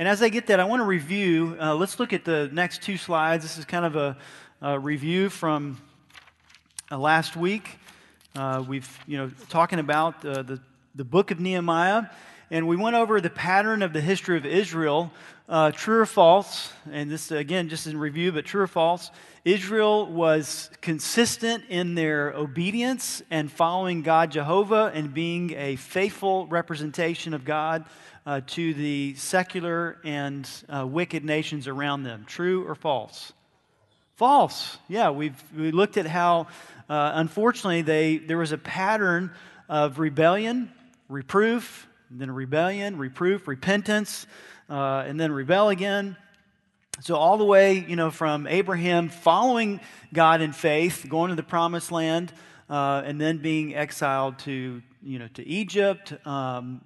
And as I get that, I want to review. Uh, let's look at the next two slides. This is kind of a, a review from uh, last week. Uh, we've, you know, talking about uh, the, the book of Nehemiah, and we went over the pattern of the history of Israel, uh, true or false. And this, again, just in review, but true or false. Israel was consistent in their obedience and following God Jehovah and being a faithful representation of God uh, to the secular and uh, wicked nations around them. True or false? False. Yeah, we've we looked at how, uh, unfortunately, they, there was a pattern of rebellion, reproof, then rebellion, reproof, repentance, uh, and then rebel again. So, all the way, you know, from Abraham following God in faith, going to the promised land, uh, and then being exiled to, you know, to Egypt, um,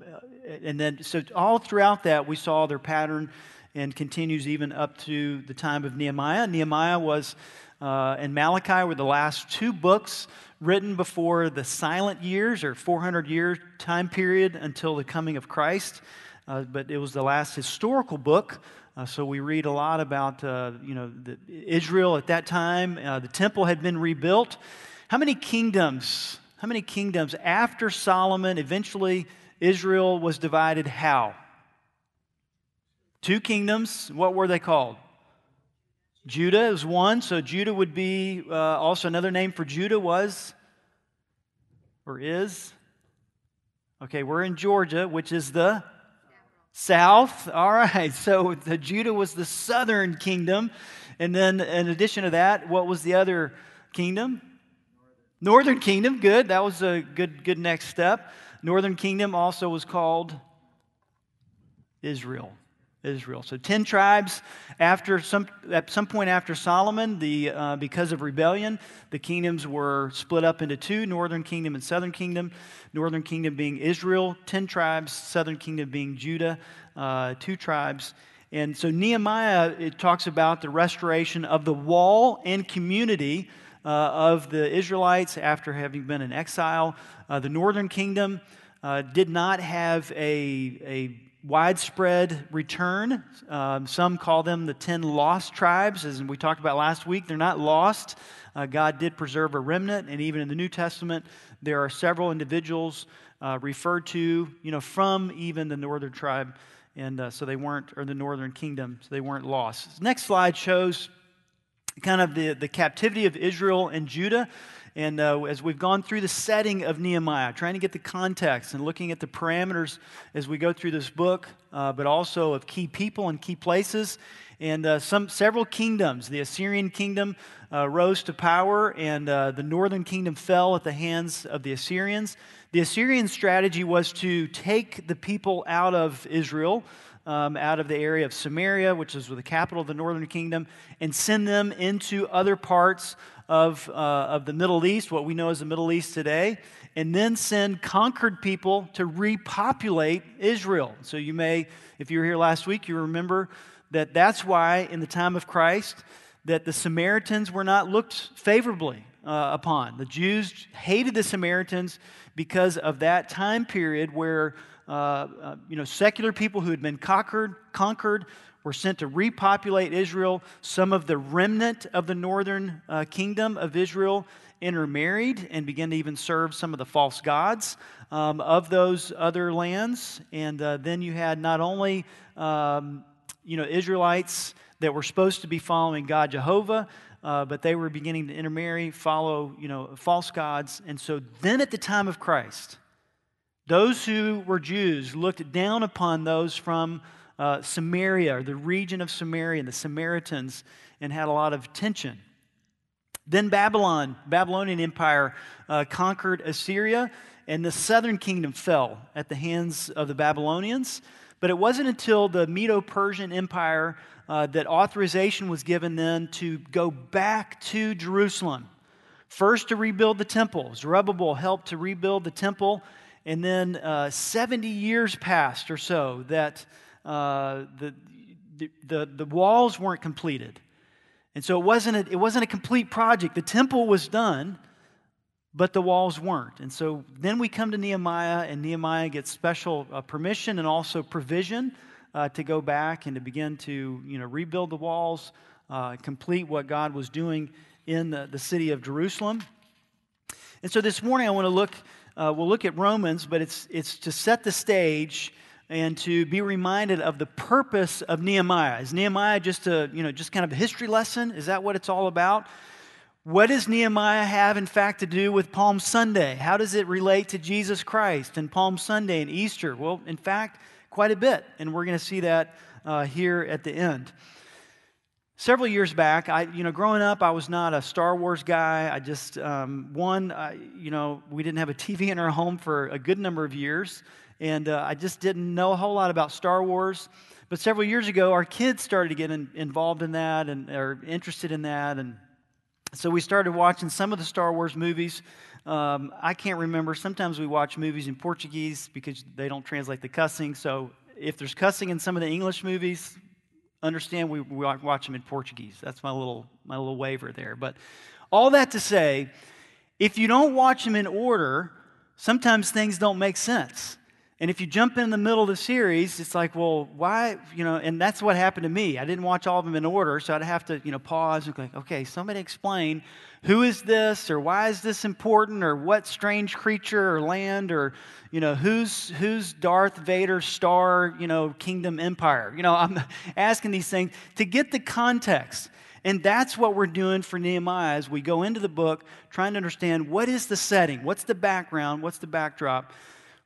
and then, so all throughout that, we saw their pattern and continues even up to the time of Nehemiah. Nehemiah was, uh, and Malachi were the last two books written before the silent years or 400 year time period until the coming of Christ. Uh, but it was the last historical book. Uh, so we read a lot about, uh, you know, the, Israel at that time. Uh, the temple had been rebuilt. How many kingdoms? How many kingdoms after Solomon eventually Israel was divided how? Two kingdoms. What were they called? Judah is one, so Judah would be uh, also another name for Judah was or is. Okay, we're in Georgia, which is the south. All right, so the Judah was the southern kingdom. And then, in addition to that, what was the other kingdom? Northern kingdom. Good. That was a good, good next step. Northern kingdom also was called Israel. Israel. So 10 tribes after some, at some point after Solomon, the, uh, because of rebellion, the kingdoms were split up into two, northern kingdom and southern kingdom. Northern kingdom being Israel, 10 tribes, southern kingdom being Judah, uh, two tribes. And so Nehemiah, it talks about the restoration of the wall and community uh, of the Israelites after having been in exile. Uh, the northern kingdom uh, did not have a, a widespread return. Um, some call them the 10 lost tribes, as we talked about last week. They're not lost. Uh, God did preserve a remnant, and even in the New Testament, there are several individuals uh, referred to, you know, from even the northern tribe, and uh, so they weren't, or the northern kingdom, so they weren't lost. Next slide shows kind of the, the captivity of Israel and Judah. And uh, as we've gone through the setting of Nehemiah, trying to get the context and looking at the parameters as we go through this book, uh, but also of key people and key places, and uh, some several kingdoms. The Assyrian kingdom uh, rose to power, and uh, the northern kingdom fell at the hands of the Assyrians. The Assyrian strategy was to take the people out of Israel um, out of the area of Samaria, which is the capital of the northern kingdom, and send them into other parts of, uh, of the Middle East, what we know as the Middle East today, and then send conquered people to repopulate Israel. So you may, if you were here last week, you remember that that's why in the time of Christ that the Samaritans were not looked favorably uh, upon. The Jews hated the Samaritans because of that time period where uh, uh, you know, secular people who had been conquered, conquered were sent to repopulate Israel. Some of the remnant of the northern uh, kingdom of Israel intermarried and began to even serve some of the false gods um, of those other lands. And uh, then you had not only um, you know Israelites that were supposed to be following God Jehovah, uh, but they were beginning to intermarry, follow you know false gods. And so then at the time of Christ, those who were Jews looked down upon those from uh, Samaria, or the region of Samaria, and the Samaritans, and had a lot of tension. Then Babylon, Babylonian Empire, uh, conquered Assyria, and the southern kingdom fell at the hands of the Babylonians. But it wasn't until the Medo Persian Empire uh, that authorization was given then to go back to Jerusalem. First, to rebuild the temple. Zerubbabel helped to rebuild the temple and then uh, 70 years passed or so that uh, the, the, the walls weren't completed. And so it wasn't, a, it wasn't a complete project. The temple was done, but the walls weren't. And so then we come to Nehemiah, and Nehemiah gets special uh, permission and also provision uh, to go back and to begin to you know, rebuild the walls, uh, complete what God was doing in the, the city of Jerusalem. And so this morning I want to look, uh, we'll look at Romans, but it's, it's to set the stage and to be reminded of the purpose of Nehemiah. Is Nehemiah just a, you know, just kind of a history lesson? Is that what it's all about? What does Nehemiah have, in fact, to do with Palm Sunday? How does it relate to Jesus Christ and Palm Sunday and Easter? Well, in fact, quite a bit, and we're going to see that uh, here at the end. Several years back, I, you know, growing up, I was not a Star Wars guy. I just, um, one, I, you know, we didn't have a TV in our home for a good number of years, and uh, I just didn't know a whole lot about Star Wars. But several years ago, our kids started to get in, involved in that and are interested in that, and so we started watching some of the Star Wars movies. Um, I can't remember. Sometimes we watch movies in Portuguese because they don't translate the cussing. So if there's cussing in some of the English movies, understand we, we watch them in Portuguese. That's my little, my little waiver there. But all that to say, if you don't watch them in order, sometimes things don't make sense. And if you jump in the middle of the series, it's like, well, why, you know, and that's what happened to me. I didn't watch all of them in order, so I'd have to, you know, pause and go, okay, somebody explain who is this or why is this important or what strange creature or land or, you know, who's, who's Darth Vader star, you know, kingdom empire. You know, I'm asking these things to get the context. And that's what we're doing for Nehemiah as we go into the book, trying to understand what is the setting, what's the background, what's the backdrop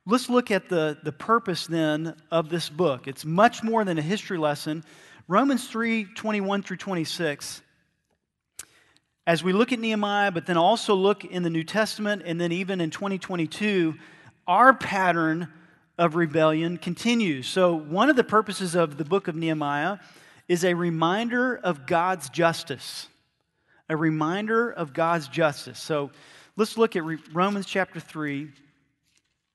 let's look at the, the purpose then of this book. It's much more than a history lesson. Romans 3 21 through 26. As we look at Nehemiah, but then also look in the New Testament, and then even in 2022, our pattern of rebellion continues. So, one of the purposes of the book of Nehemiah is a reminder of God's justice. A reminder of God's justice. So, let's look at Romans chapter 3,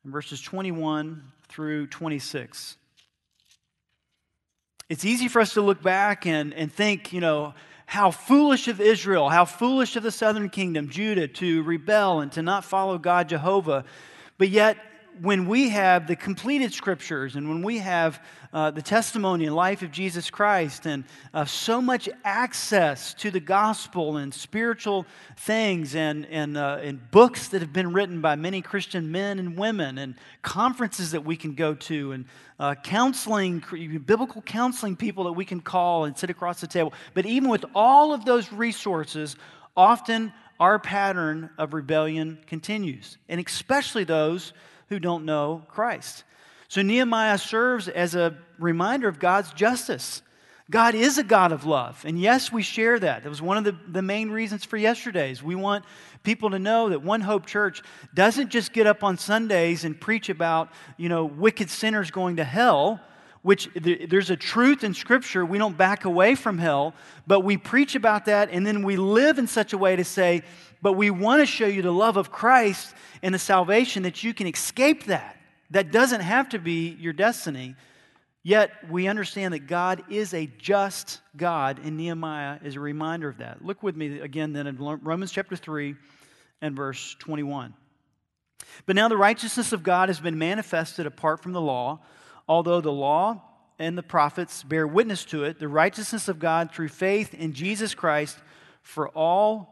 verses 21 through 26. It's easy for us to look back and, and think, you know, how foolish of Israel, how foolish of the southern kingdom, Judah, to rebel and to not follow God Jehovah. But yet, when we have the completed scriptures and when we have uh, the testimony and life of Jesus Christ and uh, so much access to the gospel and spiritual things and, and, uh, and books that have been written by many Christian men and women and conferences that we can go to and uh, counseling, biblical counseling people that we can call and sit across the table. But even with all of those resources, often our pattern of rebellion continues, and especially those who don't know Christ. So Nehemiah serves as a reminder of God's justice. God is a God of love. And yes, we share that. That was one of the, the main reasons for yesterday's. We want people to know that One Hope Church doesn't just get up on Sundays and preach about, you know, wicked sinners going to hell, which there's a truth in Scripture. We don't back away from hell, but we preach about that and then we live in such a way to say, but we want to show you the love of Christ and the salvation that you can escape that. That doesn't have to be your destiny. Yet we understand that God is a just God, and Nehemiah is a reminder of that. Look with me again then in Romans chapter 3 and verse 21. But now the righteousness of God has been manifested apart from the law, although the law and the prophets bear witness to it, the righteousness of God through faith in Jesus Christ for all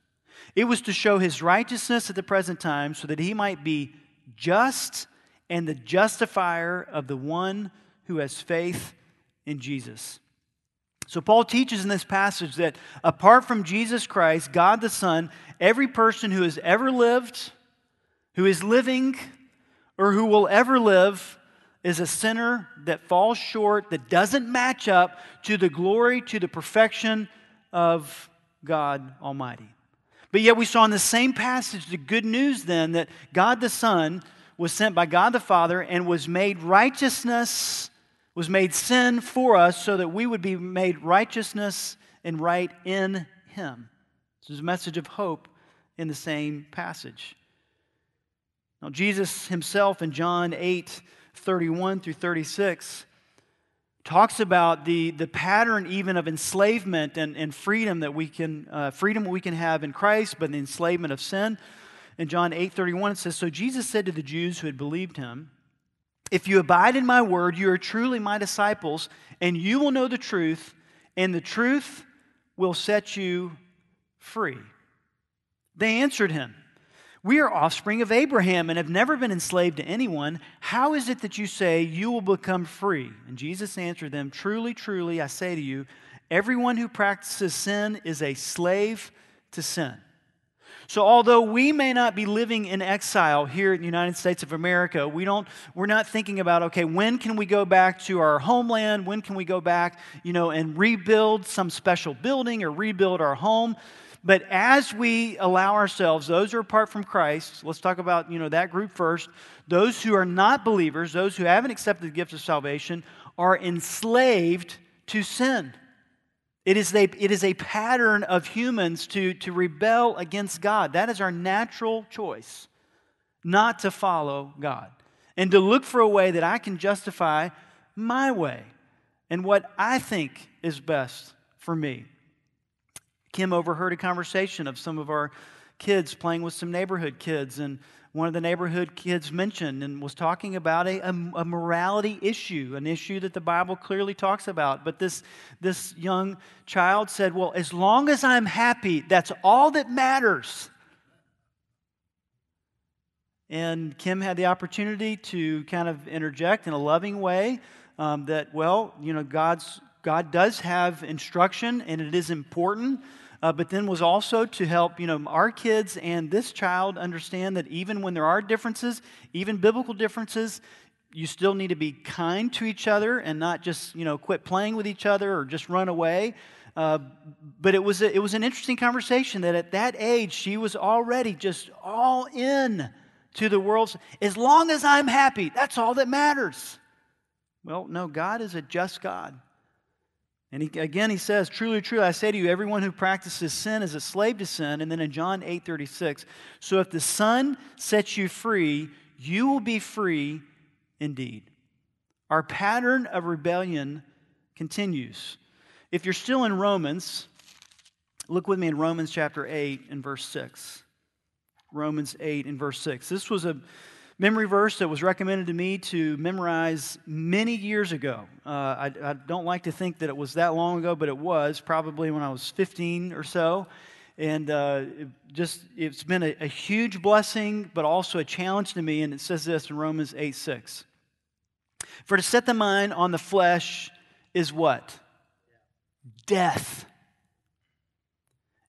It was to show his righteousness at the present time so that he might be just and the justifier of the one who has faith in Jesus. So, Paul teaches in this passage that apart from Jesus Christ, God the Son, every person who has ever lived, who is living, or who will ever live is a sinner that falls short, that doesn't match up to the glory, to the perfection of God Almighty. But yet we saw in the same passage the good news then that God the Son was sent by God the Father and was made righteousness was made sin for us so that we would be made righteousness and right in him. This is a message of hope in the same passage. Now, Jesus himself in John 8 31 through 36 talks about the, the pattern even of enslavement and, and freedom that we can uh, freedom we can have in christ but the enslavement of sin. In john 8 31 it says so jesus said to the jews who had believed him if you abide in my word you are truly my disciples and you will know the truth and the truth will set you free they answered him we are offspring of Abraham and have never been enslaved to anyone. How is it that you say you will become free? And Jesus answered them, Truly, truly, I say to you, everyone who practices sin is a slave to sin. So, although we may not be living in exile here in the United States of America, we don't, we're not thinking about, okay, when can we go back to our homeland? When can we go back, you know, and rebuild some special building or rebuild our home? But as we allow ourselves, those who are apart from Christ, let's talk about you know, that group first. Those who are not believers, those who haven't accepted the gift of salvation, are enslaved to sin. It is, a, it is a pattern of humans to, to rebel against God. That is our natural choice, not to follow God. And to look for a way that I can justify my way and what I think is best for me. Kim overheard a conversation of some of our kids playing with some neighborhood kids, and one of the neighborhood kids mentioned and was talking about a, a, morality issue, an issue that the Bible clearly talks about. But this, this young child said, Well, as long as I'm happy, that's all that matters. And Kim had the opportunity to kind of interject in a loving way um, that, well, you know, God's, God does have instruction and it is important uh, but then was also to help you know our kids and this child understand that even when there are differences even biblical differences you still need to be kind to each other and not just you know quit playing with each other or just run away. Uh, but it was, a, it was an interesting conversation that at that age she was already just all in to the world. As long as i'm happy that's all that matters. Well no god is a just god and he, again, he says, Truly, truly, I say to you, everyone who practices sin is a slave to sin. And then in John 8 36, so if the Son sets you free, you will be free indeed. Our pattern of rebellion continues. If you're still in Romans, look with me in Romans chapter 8 and verse 6. Romans 8 and verse 6. This was a memory verse that was recommended to me to memorize many years ago. Uh, I, I, don't like to think that it was that long ago, but it was probably when I was 15 or so. And uh, it just it's been a, a, huge blessing, but also a challenge to me. And it says this in Romans 8 6. For to set the mind on the flesh is what? Death.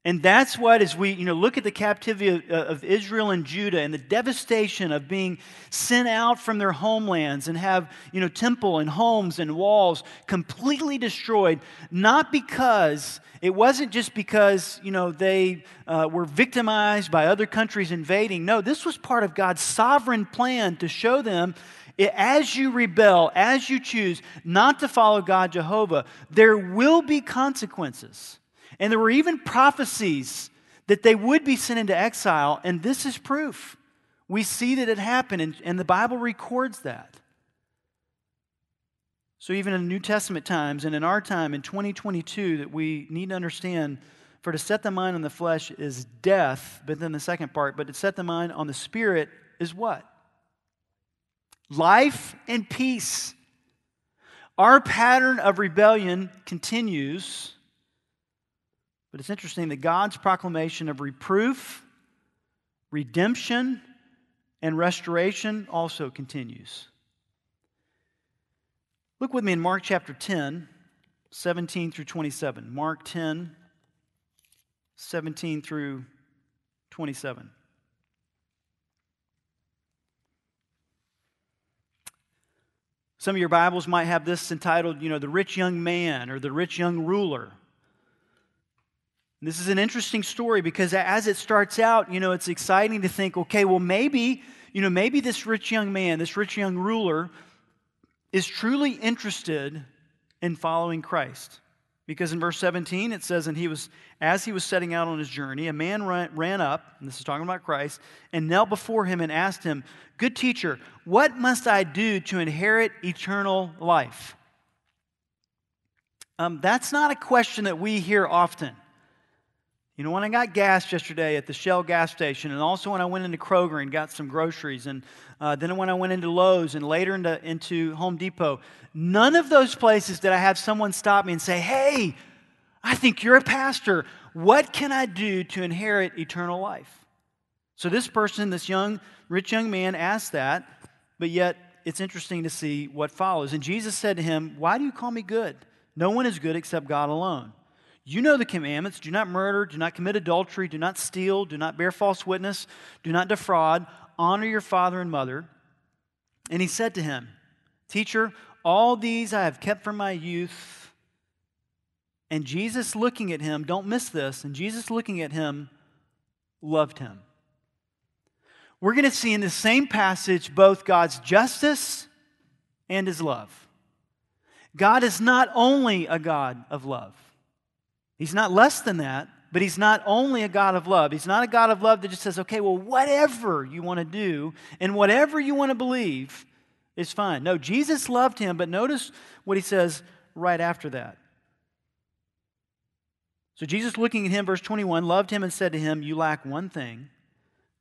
And that's what, as we you know, look at the captivity of, uh, of, Israel and Judah and the devastation of being sent out from their homelands and have you know, temple and homes and walls completely destroyed, not because, it wasn't just because you know, they uh, were victimized by other countries invading. No, this was part of God's sovereign plan to show them as you rebel, as you choose not to follow God Jehovah, there will be consequences. And there were even prophecies that they would be sent into exile, and this is proof. We see that it happened, and, and the Bible records that. So, even in New Testament times and in our time in 2022, that we need to understand for to set the mind on the flesh is death, but then the second part, but to set the mind on the spirit is what? Life and peace. Our pattern of rebellion continues but it's interesting that God's proclamation of reproof, redemption, and restoration also continues. Look with me in Mark chapter 10, 17 through 27. Mark 10, 17 through 27. Some of your Bibles might have this entitled, you know, the rich young man or the rich young ruler. This is an interesting story because as it starts out, you know, it's exciting to think, okay, well, maybe, you know, maybe this rich young man, this rich young ruler, is truly interested in following Christ. Because in verse 17 it says, And he was, as he was setting out on his journey, a man ran, ran up, and this is talking about Christ, and knelt before him and asked him, Good teacher, what must I do to inherit eternal life? Um, that's not a question that we hear often. You know, when I got gas yesterday at the Shell gas station, and also when I went into Kroger and got some groceries, and uh, then when I went into Lowe's and later into, into Home Depot, none of those places did I have someone stop me and say, Hey, I think you're a pastor. What can I do to inherit eternal life? So this person, this young, rich young man, asked that, but yet it's interesting to see what follows. And Jesus said to him, Why do you call me good? No one is good except God alone. You know the commandments do not murder, do not commit adultery, do not steal, do not bear false witness, do not defraud, honor your father and mother. And he said to him, Teacher, all these I have kept from my youth. And Jesus looking at him, don't miss this, and Jesus looking at him loved him. We're going to see in the same passage both God's justice and his love. God is not only a God of love, He's not less than that, but He's not only a God of love. He's not a God of love that just says, okay, well, whatever you want to do and whatever you want to believe is fine. No, Jesus loved him, but notice what He says right after that. So Jesus, looking at him, verse 21, loved him and said to him, You lack one thing.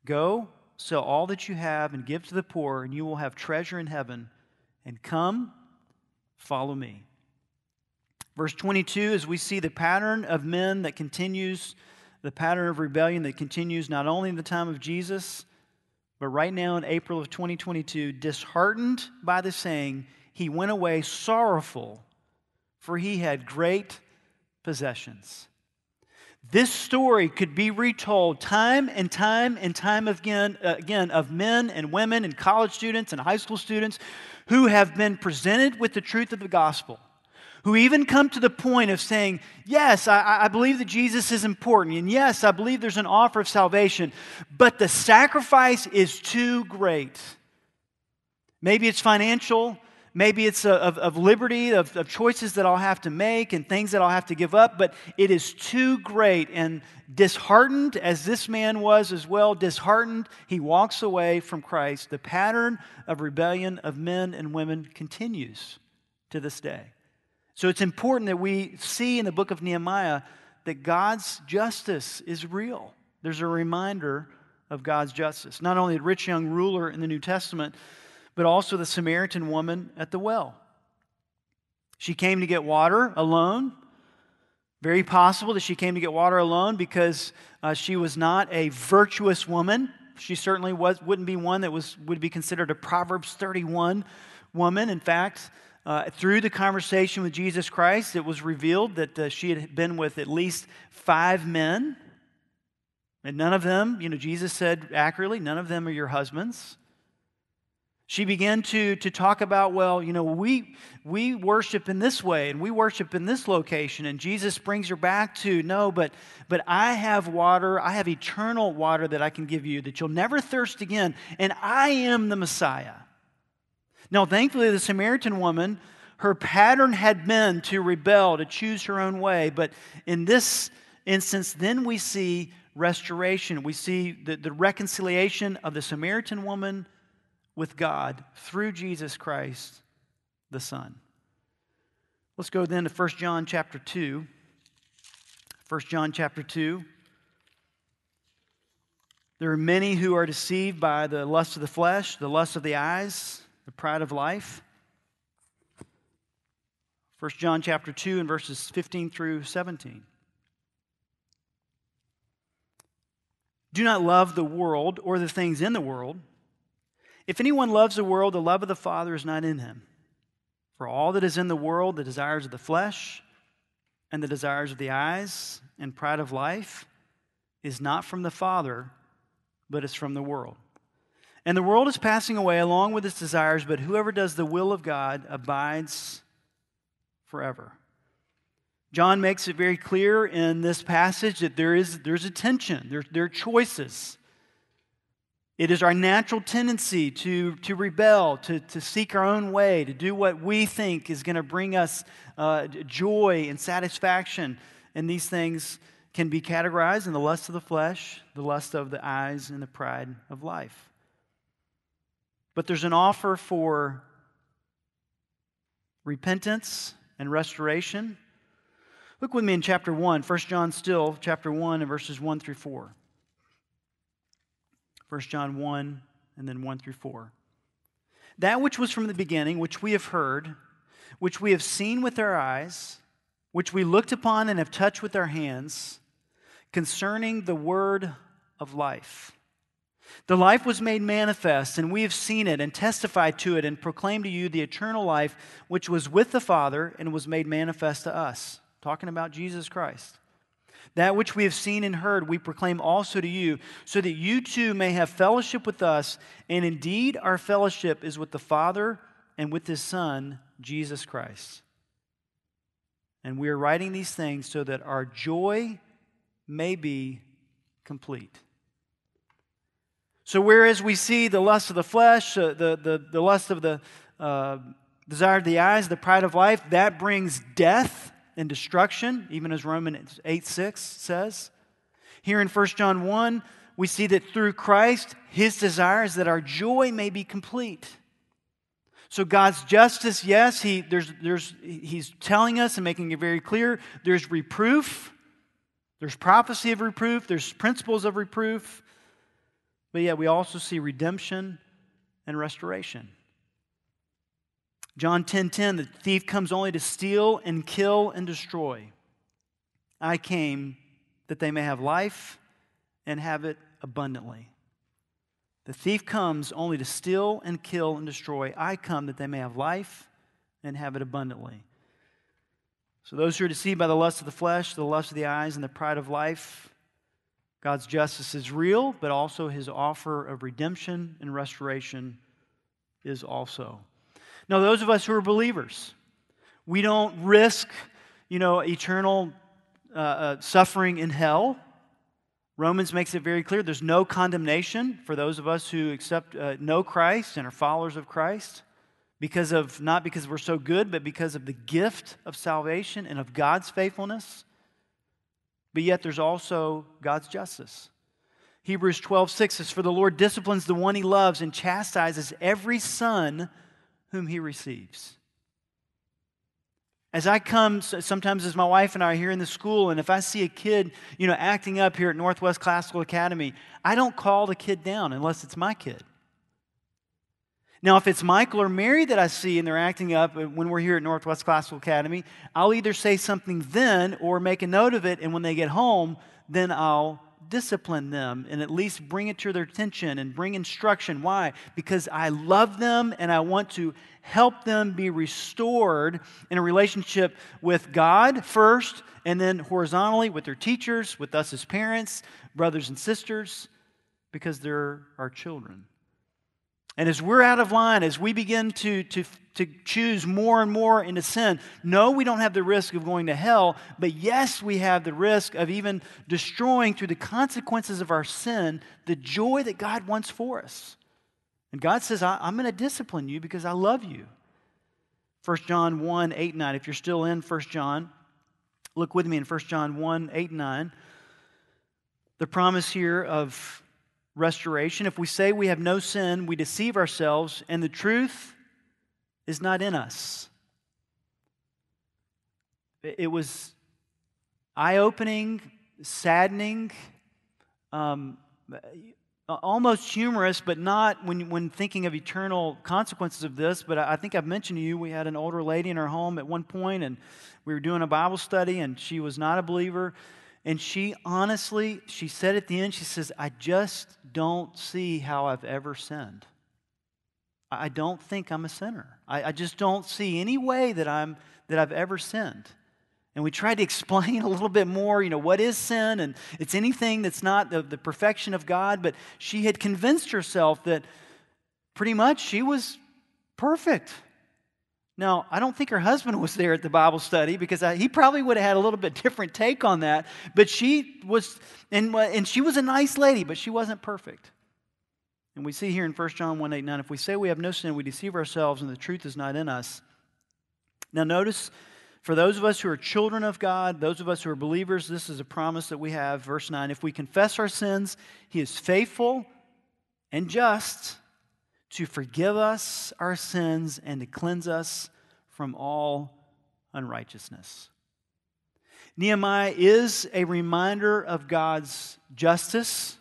Go, sell all that you have and give to the poor, and you will have treasure in heaven. And come, Follow me. Verse 22, as we see the pattern of men that continues, the pattern of rebellion that continues not only in the time of Jesus, but right now in April of 2022, disheartened by the saying, he went away sorrowful, for he had great possessions. This story could be retold time and time and time again, uh, again of men and women and college students and high school students who have been presented with the truth of the gospel, who even come to the point of saying, Yes, I, I, believe that Jesus is important, and yes, I believe there's an offer of salvation, but the sacrifice is too great. Maybe it's financial, maybe it's a, of, of liberty, of, of choices that I'll have to make and things that I'll have to give up, but it is too great. And disheartened, as this man was as well, disheartened, he walks away from Christ. The pattern of rebellion of men and women continues to this day. So it's important that we see in the book of Nehemiah that God's justice is real. There's a reminder of God's justice. Not only the rich young ruler in the New Testament, but also the Samaritan woman at the well. She came to get water alone. Very possible that she came to get water alone because uh, she was not a virtuous woman. She certainly was, wouldn't be one that was, would be considered a Proverbs 31 woman. In fact, uh, through the conversation with Jesus Christ, it was revealed that uh, she had been with at least five men. And none of them, you know, Jesus said accurately, none of them are your husbands. She began to, to talk about, well, you know, we, we worship in this way and we worship in this location. And Jesus brings her back to, no, but, but I have water, I have eternal water that I can give you that you'll never thirst again. And I am the Messiah. Now, thankfully, the Samaritan woman, her pattern had been to rebel, to choose her own way. But in this instance, then we see restoration. We see the, the reconciliation of the Samaritan woman with God through Jesus Christ, the Son. Let's go then to 1 John chapter 2. 1 John chapter 2. There are many who are deceived by the lust of the flesh, the lust of the eyes, the pride of life. 1 John chapter 2 and verses 15 through 17. Do not love the world or the things in the world. If anyone loves the world, the love of the Father is not in him. For all that is in the world, the desires of the flesh, and the desires of the eyes, and pride of life, is not from the Father, but is from the world. And the world is passing away along with its desires, but whoever does the will of God abides forever. John makes it very clear in this passage that there is there's a tension, there, there are choices. It is our natural tendency to, to rebel, to, to seek our own way, to do what we think is going to bring us uh, joy and satisfaction. And these things can be categorized in the lust of the flesh, the lust of the eyes, and the pride of life. But there's an offer for repentance and restoration. Look with me in chapter 1, 1 John still, chapter 1, and verses 1 through 4. 1 John 1 and then 1 through 4. That which was from the beginning, which we have heard, which we have seen with our eyes, which we looked upon and have touched with our hands, concerning the word of life. The life was made manifest, and we have seen it and testified to it and proclaimed to you the eternal life which was with the Father and was made manifest to us. Talking about Jesus Christ. That which we have seen and heard, we proclaim also to you, so that you too may have fellowship with us. And indeed, our fellowship is with the Father and with his Son, Jesus Christ. And we are writing these things so that our joy may be complete. So, whereas we see the lust of the flesh, uh, the, the, the lust of the uh, desire of the eyes, the pride of life, that brings death and destruction, even as Romans 8 6 says. Here in 1 John 1, we see that through Christ, his desire is that our joy may be complete. So, God's justice, yes, he, there's, there's, he's telling us and making it very clear there's reproof, there's prophecy of reproof, there's principles of reproof, but yet we also see redemption and restoration. John 10:10 10, 10, the thief comes only to steal and kill and destroy. I came that they may have life and have it abundantly. The thief comes only to steal and kill and destroy. I come that they may have life and have it abundantly. So, those who are deceived by the lust of the flesh, the lust of the eyes, and the pride of life, God's justice is real, but also his offer of redemption and restoration is also. Now, those of us who are believers, we don't risk, you know, eternal uh, uh, suffering in hell. Romans makes it very clear there's no condemnation for those of us who accept, uh, know Christ and are followers of Christ because of not because we're so good, but because of the gift of salvation and of God's faithfulness. But yet there's also God's justice. Hebrews 12, 6 says, For the Lord disciplines the one he loves and chastises every son whom he receives. As I come, sometimes as my wife and I are here in the school, and if I see a kid, you know, acting up here at Northwest Classical Academy, I don't call the kid down unless it's my kid. Now, if it's Michael or Mary that I see and they're acting up uh, when we're here at Northwest Classical Academy, I'll either say something then or make a note of it, and when they get home, then I'll discipline them and at least bring it to their attention and bring instruction. Why? Because I love them and I want to help them be restored in a relationship with God first, and then horizontally with their teachers, with us as parents, brothers and sisters, because they're our children. And as we're out of line, as we begin to, to, to choose more and more into sin, no, we don't have the risk of going to hell, but yes, we have the risk of even destroying through the consequences of our sin the joy that God wants for us. And God says, I, am going to discipline you because I love you. 1 John 1 8 9. If you're still in 1 John, look with me in 1 John 1 8 9. The promise here of restoration. If we say we have no sin, we deceive ourselves, and the truth is not in us. It was eye opening, saddening, um, almost humorous, but not when, when thinking of eternal consequences of this. But I think I've mentioned to you, we had an older lady in our home at one point, and we were doing a Bible study, and she was not a believer. And she honestly, she said at the end, she says, I just don't see how I've ever sinned. I don't think I'm a sinner. I, I just don't see any way that, I'm, that I've ever sinned. And we tried to explain a little bit more, you know, what is sin? And it's anything that's not the, the perfection of God. But she had convinced herself that pretty much she was perfect. Now, I don't think her husband was there at the Bible study because I, he probably would have had a little bit different take on that. But she was, and, and she was a nice lady, but she wasn't perfect. And we see here in 1 John 1 8 9, if we say we have no sin, we deceive ourselves and the truth is not in us. Now, notice for those of us who are children of God, those of us who are believers, this is a promise that we have. Verse 9 If we confess our sins, He is faithful and just to forgive us our sins and to cleanse us from all unrighteousness. Nehemiah is a reminder of God's justice,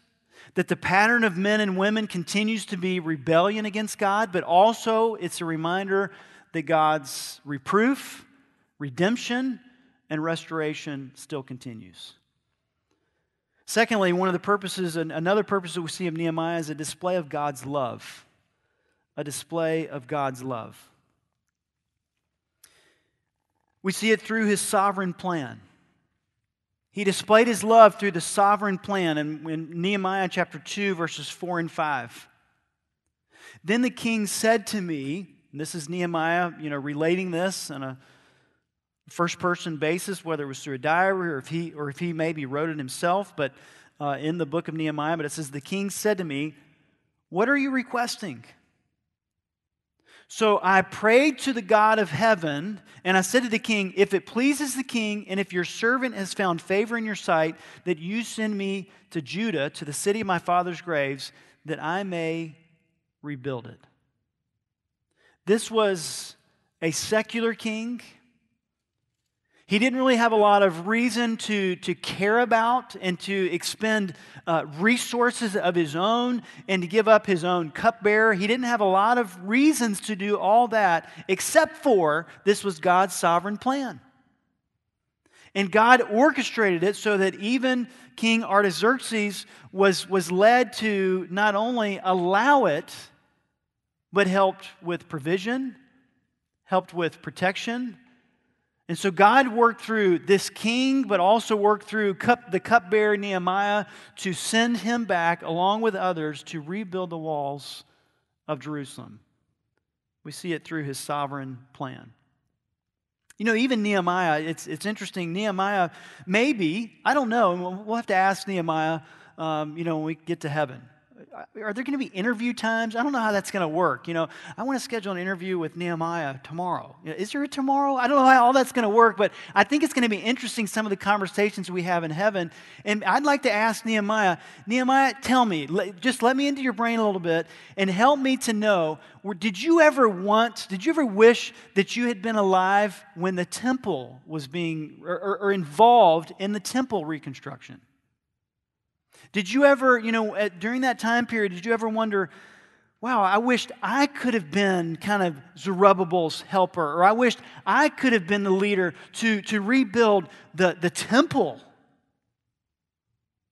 that the pattern of men and women continues to be rebellion against God, but also it's a reminder that God's reproof, redemption, and restoration still continues. Secondly, one of the purposes, another purpose that we see of Nehemiah is a display of God's love. A display of God's love. We see it through his sovereign plan. He displayed his love through the sovereign plan in, in Nehemiah chapter 2, verses 4 and 5. Then the king said to me, this is Nehemiah, you know, relating this on a first person basis, whether it was through a diary or if he, or if he maybe wrote it himself, but uh, in the book of Nehemiah. But it says, The king said to me, What are you requesting? So I prayed to the God of heaven, and I said to the king, If it pleases the king, and if your servant has found favor in your sight, that you send me to Judah, to the city of my father's graves, that I may rebuild it. This was a secular king he didn't really have a lot of reason to, to care about and to expend uh, resources of his own and to give up his own cupbearer. He didn't have a lot of reasons to do all that, except for this was God's sovereign plan. And God orchestrated it so that even King Artaxerxes was, was led to not only allow it, but helped with provision, helped with protection, and so God worked through this king, but also worked through cup, the cupbearer Nehemiah to send him back, along with others, to rebuild the walls of Jerusalem. We see it through his sovereign plan. You know, even Nehemiah, it's, it's interesting. Nehemiah, maybe, I don't know, we'll have to ask Nehemiah, um, you know, when we get to heaven Uh, are there going to be interview times? I don't know how that's going to work. You know, I want to schedule an interview with Nehemiah tomorrow. You know, is there a tomorrow? I don't know how all that's going to work, but I think it's going to be interesting some of the conversations we have in heaven. And I'd like to ask Nehemiah, Nehemiah, tell me, just let me into your brain a little bit and help me to know, did you ever want, did you ever wish that you had been alive when the temple was being, or, or involved in the temple reconstruction? Did you ever, you know, at, during that time period, did you ever wonder, wow, I wished I could have been kind of Zerubbabel's helper, or I wished I could have been the leader to, to rebuild the, the temple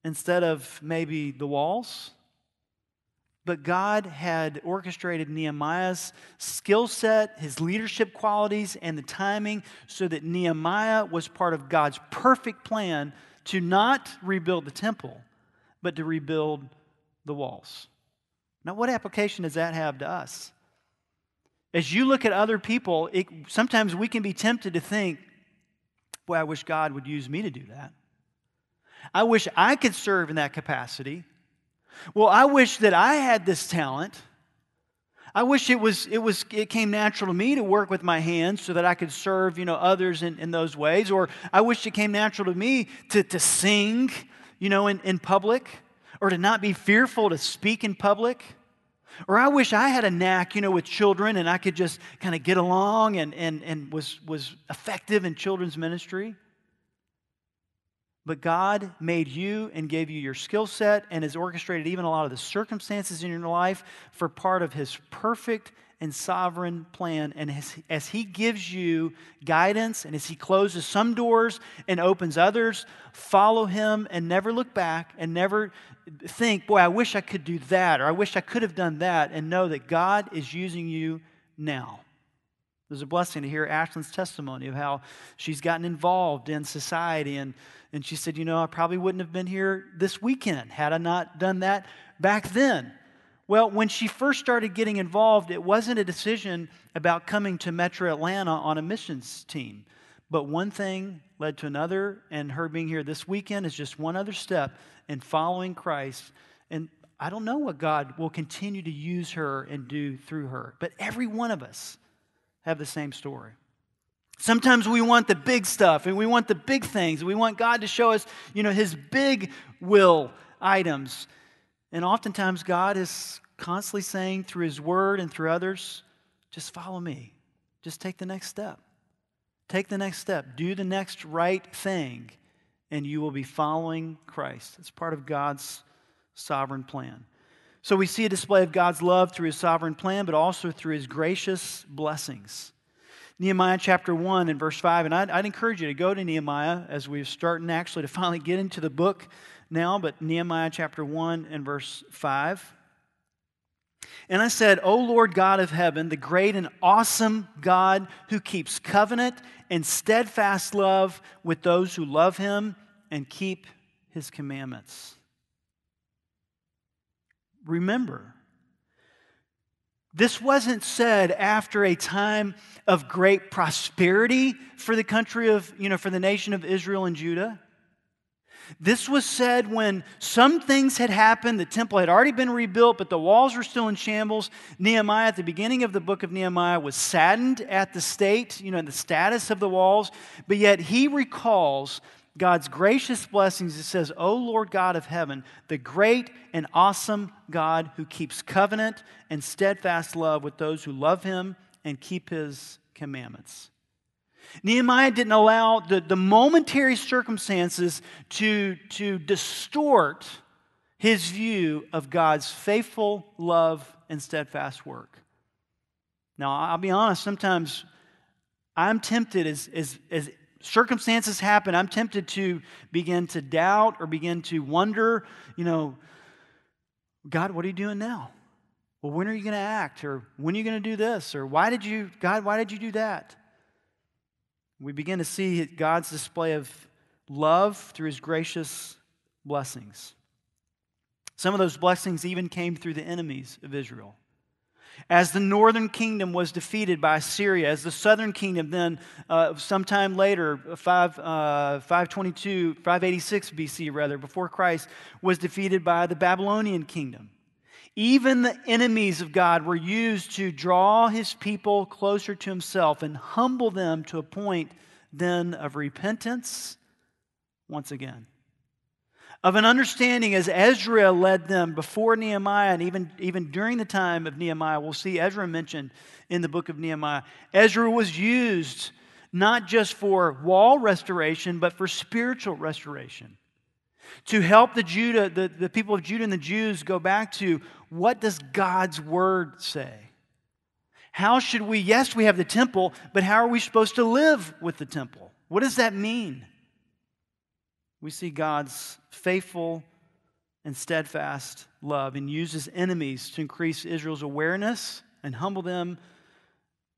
instead of maybe the walls? But God had orchestrated Nehemiah's skill set, his leadership qualities, and the timing so that Nehemiah was part of God's perfect plan to not rebuild the temple, but to rebuild the walls. Now, what application does that have to us? As you look at other people, it, sometimes we can be tempted to think, boy, I wish God would use me to do that. I wish I could serve in that capacity. Well, I wish that I had this talent. I wish it was it was it came natural to me to work with my hands so that I could serve, you know, others in, in those ways. Or I wish it came natural to me to, to sing you know, in, in public, or to not be fearful to speak in public. Or I wish I had a knack, you know, with children and I could just kind of get along and, and, and was, was effective in children's ministry. But God made you and gave you your skill set and has orchestrated even a lot of the circumstances in your life for part of His perfect and sovereign plan. And as, as He gives you guidance and as He closes some doors and opens others, follow Him and never look back and never think, boy, I wish I could do that or I wish I could have done that, and know that God is using you now. It was a blessing to hear Ashlyn's testimony of how she's gotten involved in society. And, and she said, You know, I probably wouldn't have been here this weekend had I not done that back then. Well, when she first started getting involved, it wasn't a decision about coming to Metro Atlanta on a missions team. But one thing led to another, and her being here this weekend is just one other step in following Christ. And I don't know what God will continue to use her and do through her. But every one of us have the same story. Sometimes we want the big stuff and we want the big things. We want God to show us, you know, his big will items. And oftentimes God is constantly saying through his word and through others, just follow me. Just take the next step. Take the next step. Do the next right thing, and you will be following Christ. It's part of God's sovereign plan. So we see a display of God's love through his sovereign plan, but also through his gracious blessings. Nehemiah chapter 1 and verse 5. And I'd, I'd, encourage you to go to Nehemiah as we're starting actually to finally get into the book now, but Nehemiah chapter 1 and verse 5. And I said, O Lord God of heaven, the great and awesome God who keeps covenant and steadfast love with those who love him and keep his commandments. Remember, this wasn't said after a time of great prosperity for the country of, you know, for the nation of Israel and Judah. This was said when some things had happened. The temple had already been rebuilt, but the walls were still in shambles. Nehemiah, at the beginning of the book of Nehemiah, was saddened at the state, you know, the status of the walls, but yet he recalls God's gracious blessings. It says, O Lord God of heaven, the great and awesome God who keeps covenant and steadfast love with those who love him and keep his commandments. Nehemiah didn't allow the, the momentary circumstances to, to distort his view of God's faithful love and steadfast work. Now, I'll be honest, sometimes I'm tempted as, as, as circumstances happen, I'm tempted to begin to doubt or begin to wonder, you know, God, what are you doing now? Well, when are you going to act? Or when are you going to do this? Or why did you, God, why did you do that? We begin to see God's display of love through his gracious blessings. Some of those blessings even came through the enemies of Israel. As the northern kingdom was defeated by Syria, as the southern kingdom then, uh, sometime later, 5, uh, 522, 586 BC rather, before Christ, was defeated by the Babylonian kingdom. Even the enemies of God were used to draw his people closer to himself and humble them to a point then of repentance once again. Of an understanding as Ezra led them before Nehemiah and even, even during the time of Nehemiah. We'll see Ezra mentioned in the book of Nehemiah. Ezra was used not just for wall restoration, but for spiritual restoration to help the Judah, the, the people of Judah and the Jews go back to what does God's word say? How should we, yes, we have the temple, but how are we supposed to live with the temple? What does that mean? We see God's faithful and steadfast love and uses enemies to increase Israel's awareness and humble them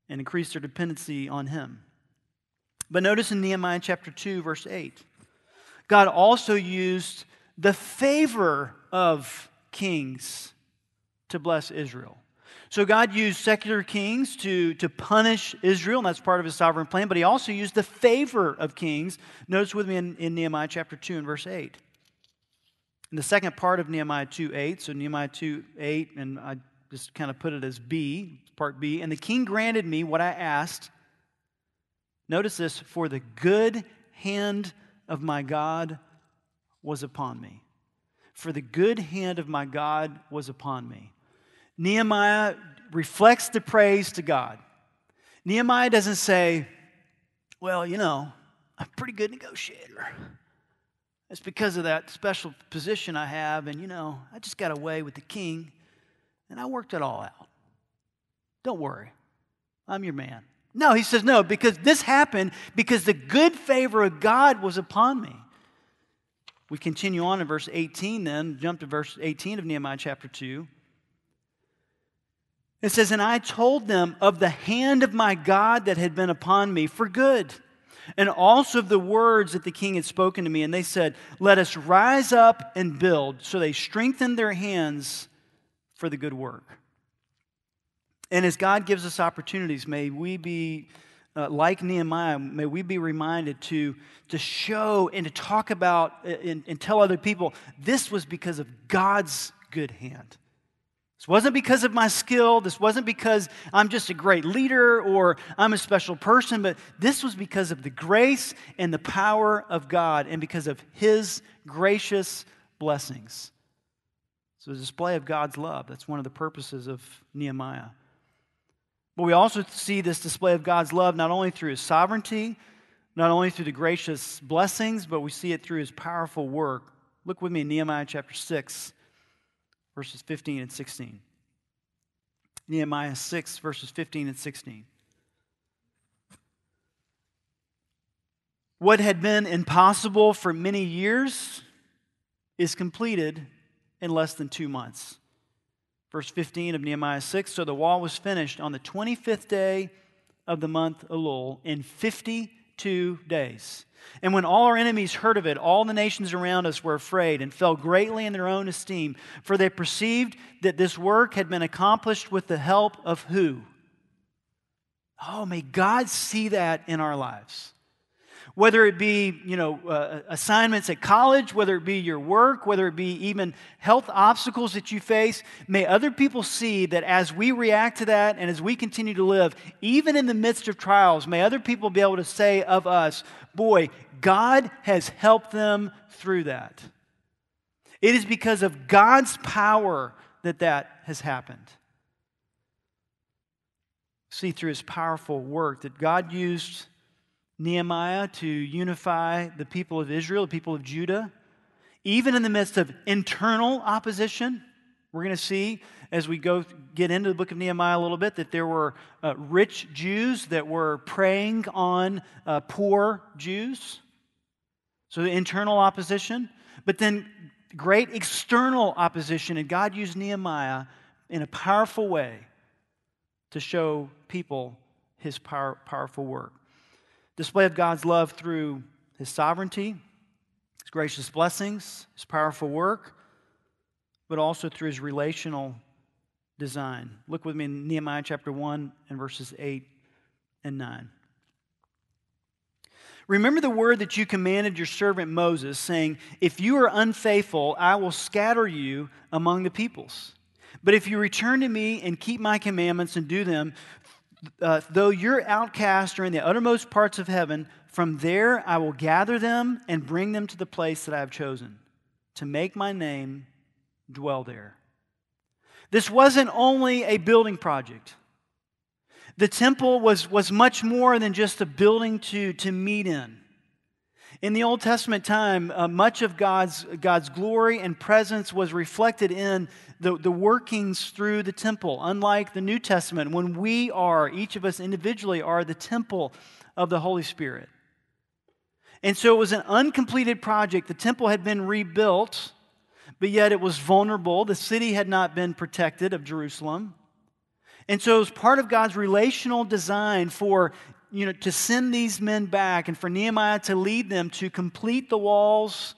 and increase their dependency on Him. But notice in Nehemiah chapter 2, verse 8, God also used the favor of kings to bless Israel. So God used secular kings to, to punish Israel, and that's part of his sovereign plan, but he also used the favor of kings. Notice with me in, in Nehemiah chapter 2 and verse 8. In the second part of Nehemiah 2 8, so Nehemiah 2 8, and I just kind of put it as B, part B. And the king granted me what I asked. Notice this for the good hand of my God was upon me. For the good hand of my God was upon me. Nehemiah reflects the praise to God. Nehemiah doesn't say, Well, you know, I'm a pretty good negotiator. It's because of that special position I have, and you know, I just got away with the king, and I worked it all out. Don't worry, I'm your man. No, he says, no, because this happened because the good favor of God was upon me. We continue on in verse 18, then, jump to verse 18 of Nehemiah chapter 2. It says, And I told them of the hand of my God that had been upon me for good, and also of the words that the king had spoken to me. And they said, Let us rise up and build. So they strengthened their hands for the good work. And as God gives us opportunities, may we be uh, like Nehemiah, may we be reminded to, to show and to talk about uh, and, and tell other people this was because of God's good hand. This wasn't because of my skill. This wasn't because I'm just a great leader or I'm a special person, but this was because of the grace and the power of God and because of His gracious blessings. So, a display of God's love. That's one of the purposes of Nehemiah. But we also see this display of God's love not only through His sovereignty, not only through the gracious blessings, but we see it through His powerful work. Look with me in Nehemiah chapter 6 verses 15 and 16. Nehemiah 6, verses 15 and 16. What had been impossible for many years is completed in less than two months. Verse 15 of Nehemiah 6 So the wall was finished on the 25th day of the month Elul in 52 days. And when all our enemies heard of it, all the nations around us were afraid and fell greatly in their own esteem, for they perceived that this work had been accomplished with the help of who? Oh, may God see that in our lives whether it be you know uh, assignments at college whether it be your work whether it be even health obstacles that you face may other people see that as we react to that and as we continue to live even in the midst of trials may other people be able to say of us boy god has helped them through that. It is because of god's power that that has happened. See through his powerful work that god used Nehemiah to unify the people of Israel, the people of Judah, even in the midst of internal opposition. We're going to see as we go get into the book of Nehemiah a little bit that there were uh, rich Jews that were preying on uh, poor Jews. So the internal opposition, but then great external opposition, and God used Nehemiah in a powerful way to show people his power, powerful work display of God's love through his sovereignty, his gracious blessings, his powerful work, but also through his relational design. Look with me in Nehemiah chapter 1 and verses 8 and 9. Remember the word that you commanded your servant Moses, saying, If you are unfaithful, I will scatter you among the peoples. But if you return to me and keep my commandments and do them, uh, though your outcasts are in the uttermost parts of heaven, from there I will gather them and bring them to the place that I have chosen, to make my name dwell there. This wasn't only a building project. The temple was, was much more than just a building to, to meet in. In the Old Testament time, uh, much of God's, God's glory and presence was reflected in the, the workings through the temple. Unlike the New Testament, when we are, each of us individually, are the temple of the Holy Spirit. And so it was an uncompleted project. The temple had been rebuilt, but yet it was vulnerable. The city had not been protected of Jerusalem. And so it was part of God's relational design for you know, to send these men back and for Nehemiah to lead them to complete the walls,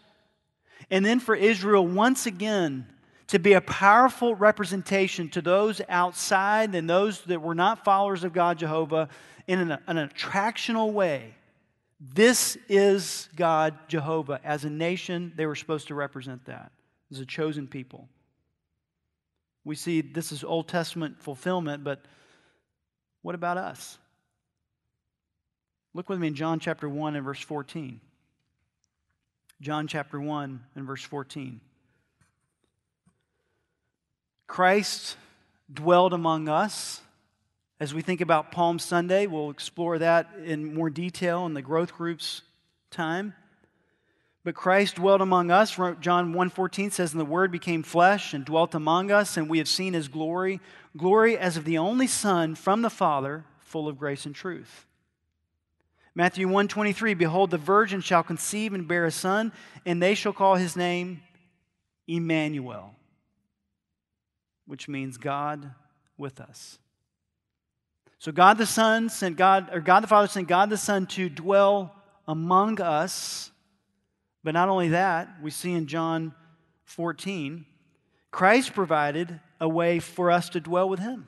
and then for Israel once again to be a powerful representation to those outside and those that were not followers of God Jehovah in an, an attractional way. This is God Jehovah. As a nation, they were supposed to represent that as a chosen people. We see this is Old Testament fulfillment, but what about us? Look with me in John chapter 1 and verse 14. John chapter 1 and verse 14. Christ dwelled among us. As we think about Palm Sunday, we'll explore that in more detail in the growth groups time. But Christ dwelt among us. John 1:14 says, "And the word became flesh and dwelt among us, and we have seen his glory, glory as of the only Son from the Father, full of grace and truth." Matthew 123 Behold, the virgin shall conceive and bear a son, and they shall call his name Emmanuel, which means God with us. So God the Son sent God, or God the Father sent God the Son to dwell among us. But not only that, we see in John 14, Christ provided a way for us to dwell with him.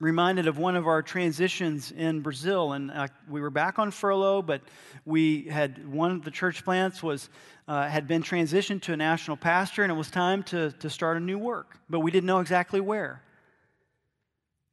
Reminded of one of our transitions in Brazil, and uh, we were back on furlough, but we had one of the church plants was uh, had been transitioned to a national pastor, and it was time to, to start a new work, but we didn't know exactly where.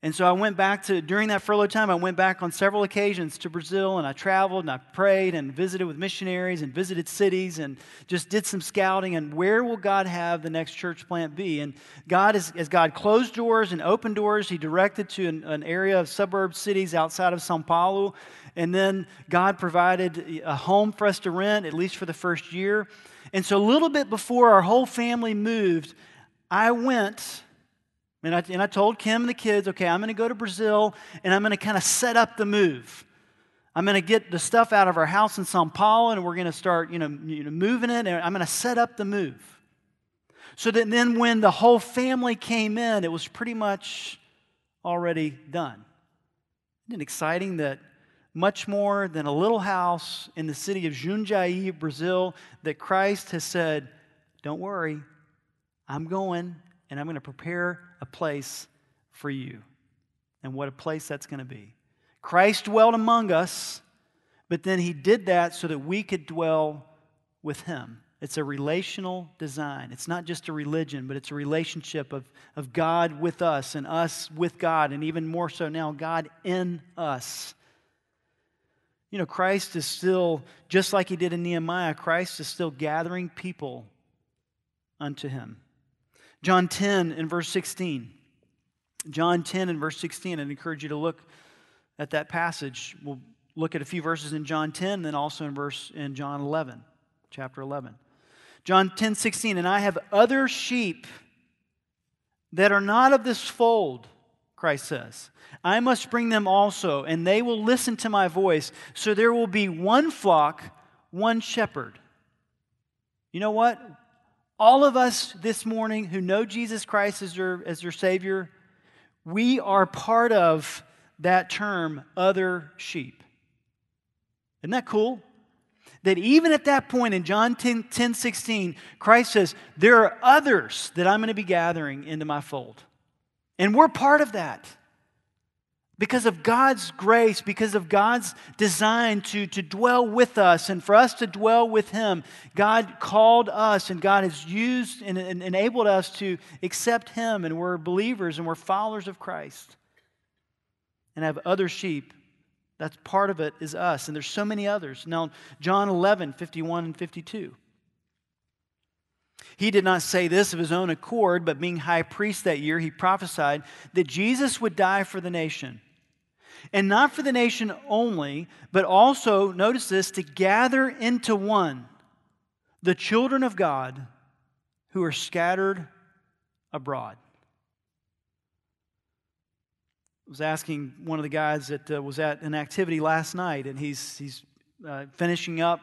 And so I went back to, during that furlough time, I went back on several occasions to Brazil and I traveled and I prayed and visited with missionaries and visited cities and just did some scouting and where will God have the next church plant be? And God, as, as God closed doors and opened doors, He directed to an, an area of suburb cities outside of Sao Paulo. And then God provided a home for us to rent, at least for the first year. And so a little bit before our whole family moved, I went and I, and I told Kim and the kids, okay, I'm going to go to Brazil and I'm going to kind of set up the move. I'm going to get the stuff out of our house in Sao Paulo and we're going to start, you know, you know moving it and I'm going to set up the move. So that then when the whole family came in, it was pretty much already done. Isn't it exciting that much more than a little house in the city of Jundiaí, Brazil, that Christ has said, don't worry, I'm going and I'm going to prepare a place for you. And what a place that's going to be. Christ dwelled among us, but then he did that so that we could dwell with him. It's a relational design. It's not just a religion, but it's a relationship of, of God with us and us with God, and even more so now, God in us. You know, Christ is still, just like he did in Nehemiah, Christ is still gathering people unto him. John 10 and verse 16. John 10 and verse 16. I'd encourage you to look at that passage. We'll look at a few verses in John 10, then also in verse in John 11, chapter 11. John 10, 16. And I have other sheep that are not of this fold, Christ says. I must bring them also, and they will listen to my voice. So there will be one flock, one shepherd. You know what? All of us this morning who know Jesus Christ as your, as your Savior, we are part of that term, other sheep. Isn't that cool? That even at that point in John 10, 10 16, Christ says, There are others that I'm going to be gathering into my fold. And we're part of that because of God's grace, because of God's design to, to dwell with us and for us to dwell with Him, God called us and God has used and, and enabled us to accept Him, and we're believers and we're followers of Christ and have other sheep. That's part of it is us, and there's so many others. Now, John 11, 51 and 52. He did not say this of his own accord, but being high priest that year, he prophesied that Jesus would die for the nation and not for the nation only, but also, notice this, to gather into one the children of God who are scattered abroad. I was asking one of the guys that uh, was at an activity last night, and he's, he's uh, finishing up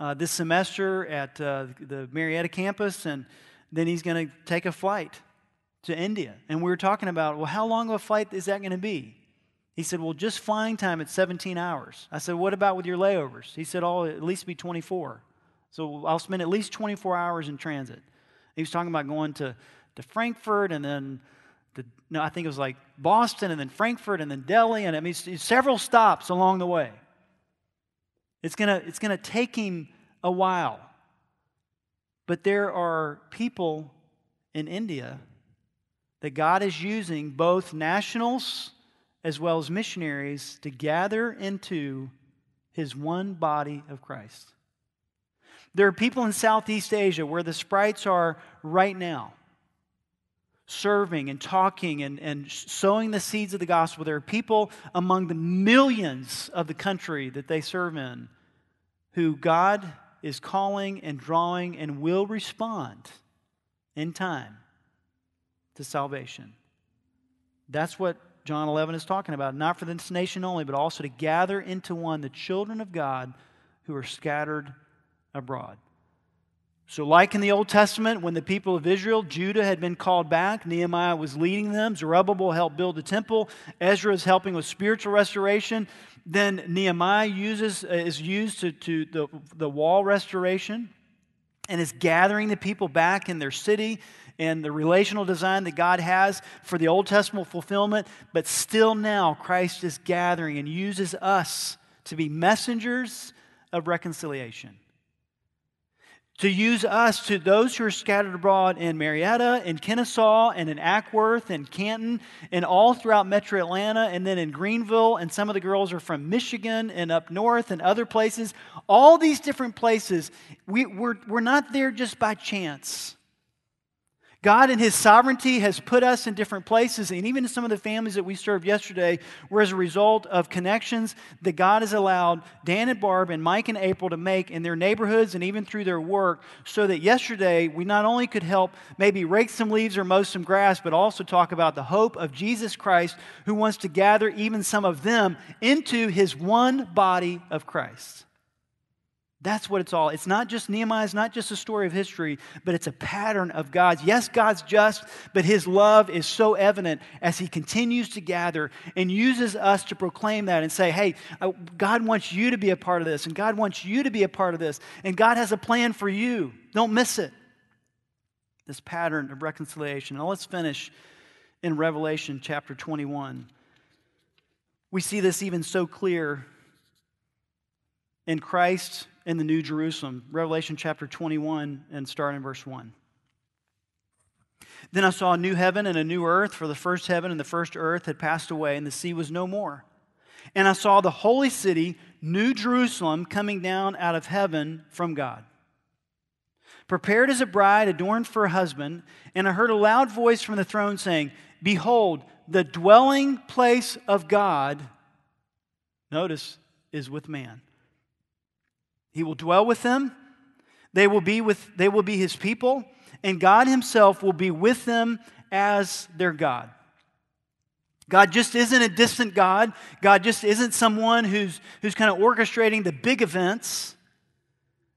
uh, this semester at uh, the Marietta campus, and then he's going to take a flight to India. And we were talking about, well, how long of a flight is that going to be? He said, Well, just flying time at 17 hours. I said, What about with your layovers? He said, Oh, at least be 24. So I'll spend at least 24 hours in transit. He was talking about going to, to Frankfurt and then, to, no, I think it was like Boston and then Frankfurt and then Delhi. And I mean, several stops along the way. It's going to it's going to take him a while. But there are people in India that God is using, both nationals as well as missionaries to gather into his one body of Christ. There are people in Southeast Asia where the sprites are right now, serving and talking and, and sowing the seeds of the gospel. There are people among the millions of the country that they serve in who God is calling and drawing and will respond in time to salvation. That's what John 11 is talking about, not for this nation only, but also to gather into one the children of God who are scattered abroad. So, like in the Old Testament, when the people of Israel, Judah had been called back, Nehemiah was leading them, Zerubbabel helped build the temple, Ezra is helping with spiritual restoration. Then Nehemiah uses, uh, is used to, to the, the wall restoration and is gathering the people back in their city and the relational design that God has for the Old Testament fulfillment. But still now, Christ is gathering and uses us to be messengers of reconciliation to use us to those who are scattered abroad in Marietta, in Kennesaw, and in Acworth, and Canton, and all throughout metro Atlanta, and then in Greenville, and some of the girls are from Michigan and up north and other places. All these different places, we, we're, we're not there just by chance. God, in His sovereignty, has put us in different places, and even in some of the families that we served yesterday were as a result of connections that God has allowed Dan and Barb and Mike and April to make in their neighborhoods and even through their work, so that yesterday we not only could help maybe rake some leaves or mow some grass, but also talk about the hope of Jesus Christ who wants to gather even some of them into His one body of Christ. That's what it's all. It's not just Nehemiah, it's not just a story of history, but it's a pattern of God's. Yes, God's just, but his love is so evident as he continues to gather and uses us to proclaim that and say, hey, uh, God wants you to be a part of this, and God wants you to be a part of this, and God has a plan for you. Don't miss it. This pattern of reconciliation. Now let's finish in Revelation chapter 21. We see this even so clear in Christ in the New Jerusalem, Revelation chapter 21, and starting in verse 1. Then I saw a new heaven and a new earth, for the first heaven and the first earth had passed away, and the sea was no more. And I saw the holy city, New Jerusalem, coming down out of heaven from God, prepared as a bride adorned for a husband. And I heard a loud voice from the throne saying, Behold, the dwelling place of God, notice, is with man. He will dwell with them. They will be with they will be his people, and God himself will be with them as their God. God just isn't a distant God. God just isn't someone who's, who's kind of orchestrating the big events.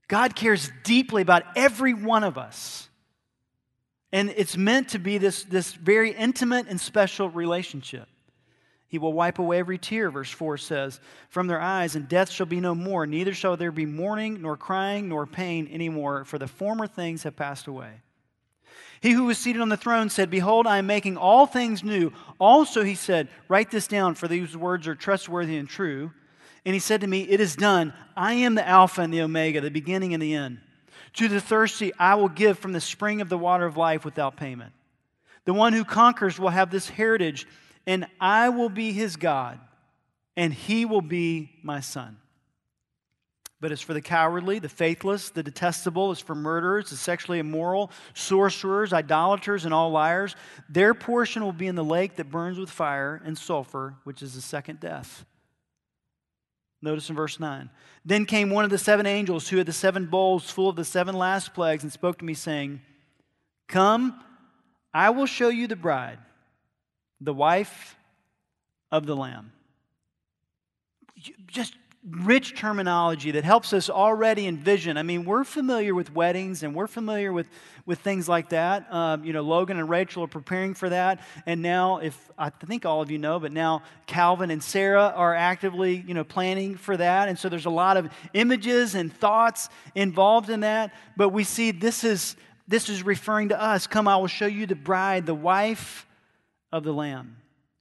God cares deeply about every one of us. And it's meant to be this, this very intimate and special relationship. He will wipe away every tear, verse 4 says, from their eyes, and death shall be no more. Neither shall there be mourning, nor crying, nor pain anymore, for the former things have passed away. He who was seated on the throne said, Behold, I am making all things new. Also, he said, Write this down, for these words are trustworthy and true. And he said to me, It is done. I am the Alpha and the Omega, the beginning and the end. To the thirsty, I will give from the spring of the water of life without payment. The one who conquers will have this heritage and I will be his God, and he will be my son. But as for the cowardly, the faithless, the detestable, as for murderers, the sexually immoral, sorcerers, idolaters, and all liars, their portion will be in the lake that burns with fire and sulfur, which is the second death. Notice in verse 9. Then came one of the seven angels who had the seven bowls full of the seven last plagues and spoke to me, saying, Come, I will show you the bride the wife of the Lamb. Just rich terminology that helps us already envision. I mean, we're familiar with weddings and we're familiar with, with things like that. Um, you know, Logan and Rachel are preparing for that. And now, if I think all of you know, but now Calvin and Sarah are actively, you know, planning for that. And so there's a lot of images and thoughts involved in that. But we see this is, this is referring to us. Come, I will show you the bride, the wife of the Lamb.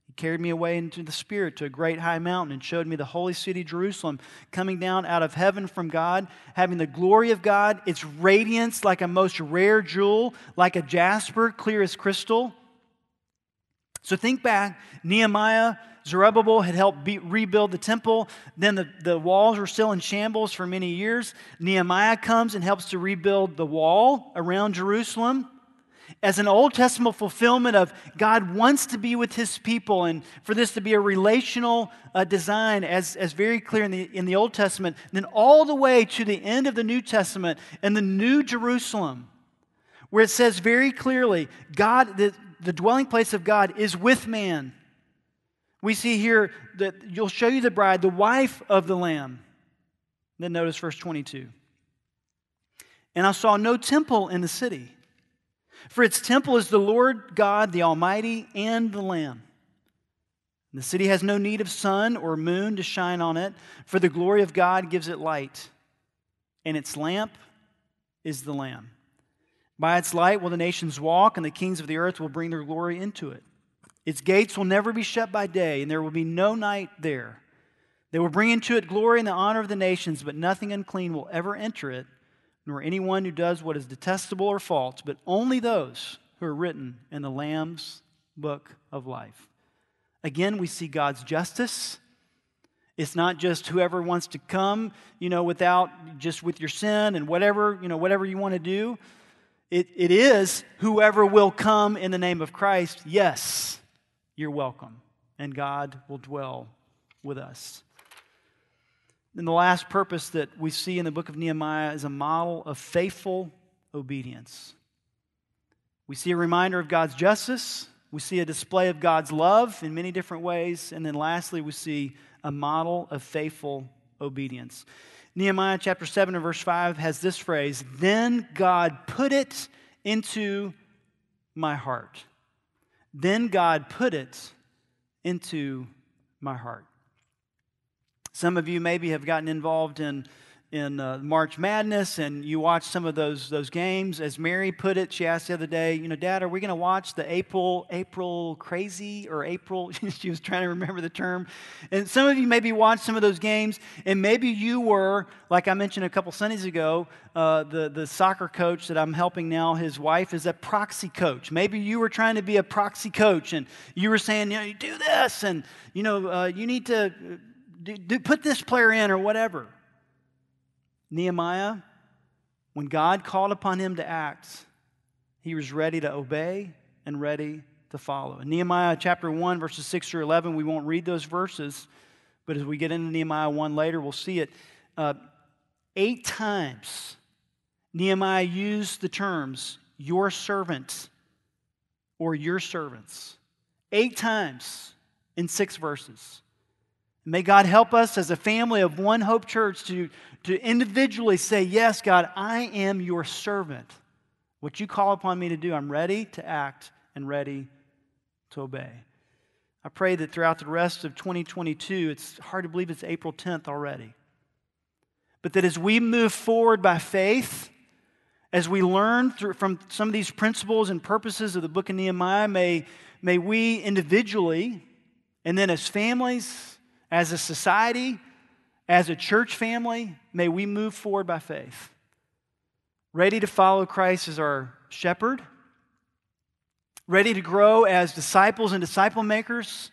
He carried me away into the Spirit to a great high mountain and showed me the holy city, Jerusalem, coming down out of heaven from God, having the glory of God, its radiance like a most rare jewel, like a jasper, clear as crystal. So think back Nehemiah, Zerubbabel had helped be, rebuild the temple. Then the, the walls were still in shambles for many years. Nehemiah comes and helps to rebuild the wall around Jerusalem as an Old Testament fulfillment of God wants to be with his people, and for this to be a relational uh, design, as, as very clear in the, in the Old Testament, then all the way to the end of the New Testament and the New Jerusalem, where it says very clearly, God, the, the dwelling place of God is with man. We see here that you'll show you the bride, the wife of the Lamb. Then notice verse 22. And I saw no temple in the city, for its temple is the Lord God, the Almighty, and the Lamb. The city has no need of sun or moon to shine on it, for the glory of God gives it light, and its lamp is the Lamb. By its light will the nations walk, and the kings of the earth will bring their glory into it. Its gates will never be shut by day, and there will be no night there. They will bring into it glory and the honor of the nations, but nothing unclean will ever enter it, nor anyone who does what is detestable or false, but only those who are written in the Lamb's book of life. Again, we see God's justice. It's not just whoever wants to come, you know, without just with your sin and whatever, you know, whatever you want to do. It, it is whoever will come in the name of Christ. Yes, you're welcome. And God will dwell with us. And the last purpose that we see in the book of Nehemiah is a model of faithful obedience. We see a reminder of God's justice, we see a display of God's love in many different ways. And then lastly, we see a model of faithful obedience. Nehemiah chapter 7 and verse 5 has this phrase Then God put it into my heart. Then God put it into my heart. Some of you maybe have gotten involved in in uh, March Madness and you watch some of those, those games. As Mary put it, she asked the other day, you know, Dad, are we going to watch the April, April crazy or April? she was trying to remember the term. And some of you maybe watched some of those games and maybe you were, like I mentioned a couple Sundays ago, uh, the, the soccer coach that I'm helping now, his wife is a proxy coach. Maybe you were trying to be a proxy coach and you were saying, you know, you do this and, you know, uh, you need to do, do, put this player in or whatever. Nehemiah, when God called upon him to act, he was ready to obey and ready to follow. In Nehemiah chapter 1, verses 6 through 11, we won't read those verses, but as we get into Nehemiah 1 later, we'll see it. Uh, eight times, Nehemiah used the terms, your servant or your servants. Eight times in six verses. May God help us as a family of One Hope Church to, to individually say, Yes, God, I am your servant. What you call upon me to do, I'm ready to act and ready to obey. I pray that throughout the rest of 2022, it's hard to believe it's April 10th already. But that as we move forward by faith, as we learn through, from some of these principles and purposes of the book of Nehemiah, may, may we individually, and then as families, as a society, as a church family, may we move forward by faith, ready to follow Christ as our shepherd, ready to grow as disciples and disciple makers,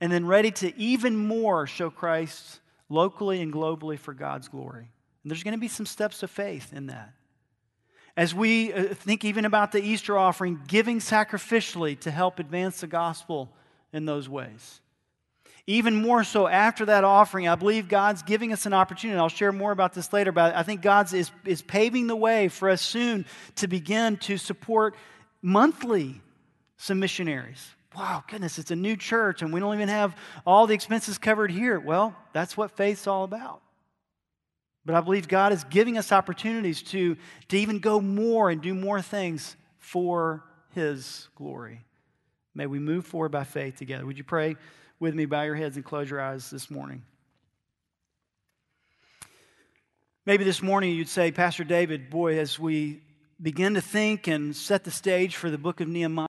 and then ready to even more show Christ locally and globally for God's glory. And there's going to be some steps of faith in that. As we uh, think even about the Easter offering, giving sacrificially to help advance the gospel in those ways. Even more so after that offering, I believe God's giving us an opportunity. I'll share more about this later, but I think God is, is paving the way for us soon to begin to support monthly some missionaries. Wow, goodness, it's a new church and we don't even have all the expenses covered here. Well, that's what faith's all about. But I believe God is giving us opportunities to, to even go more and do more things for His glory. May we move forward by faith together. Would you pray? With me, bow your heads and close your eyes this morning. Maybe this morning you'd say, Pastor David, boy, as we begin to think and set the stage for the book of Nehemiah,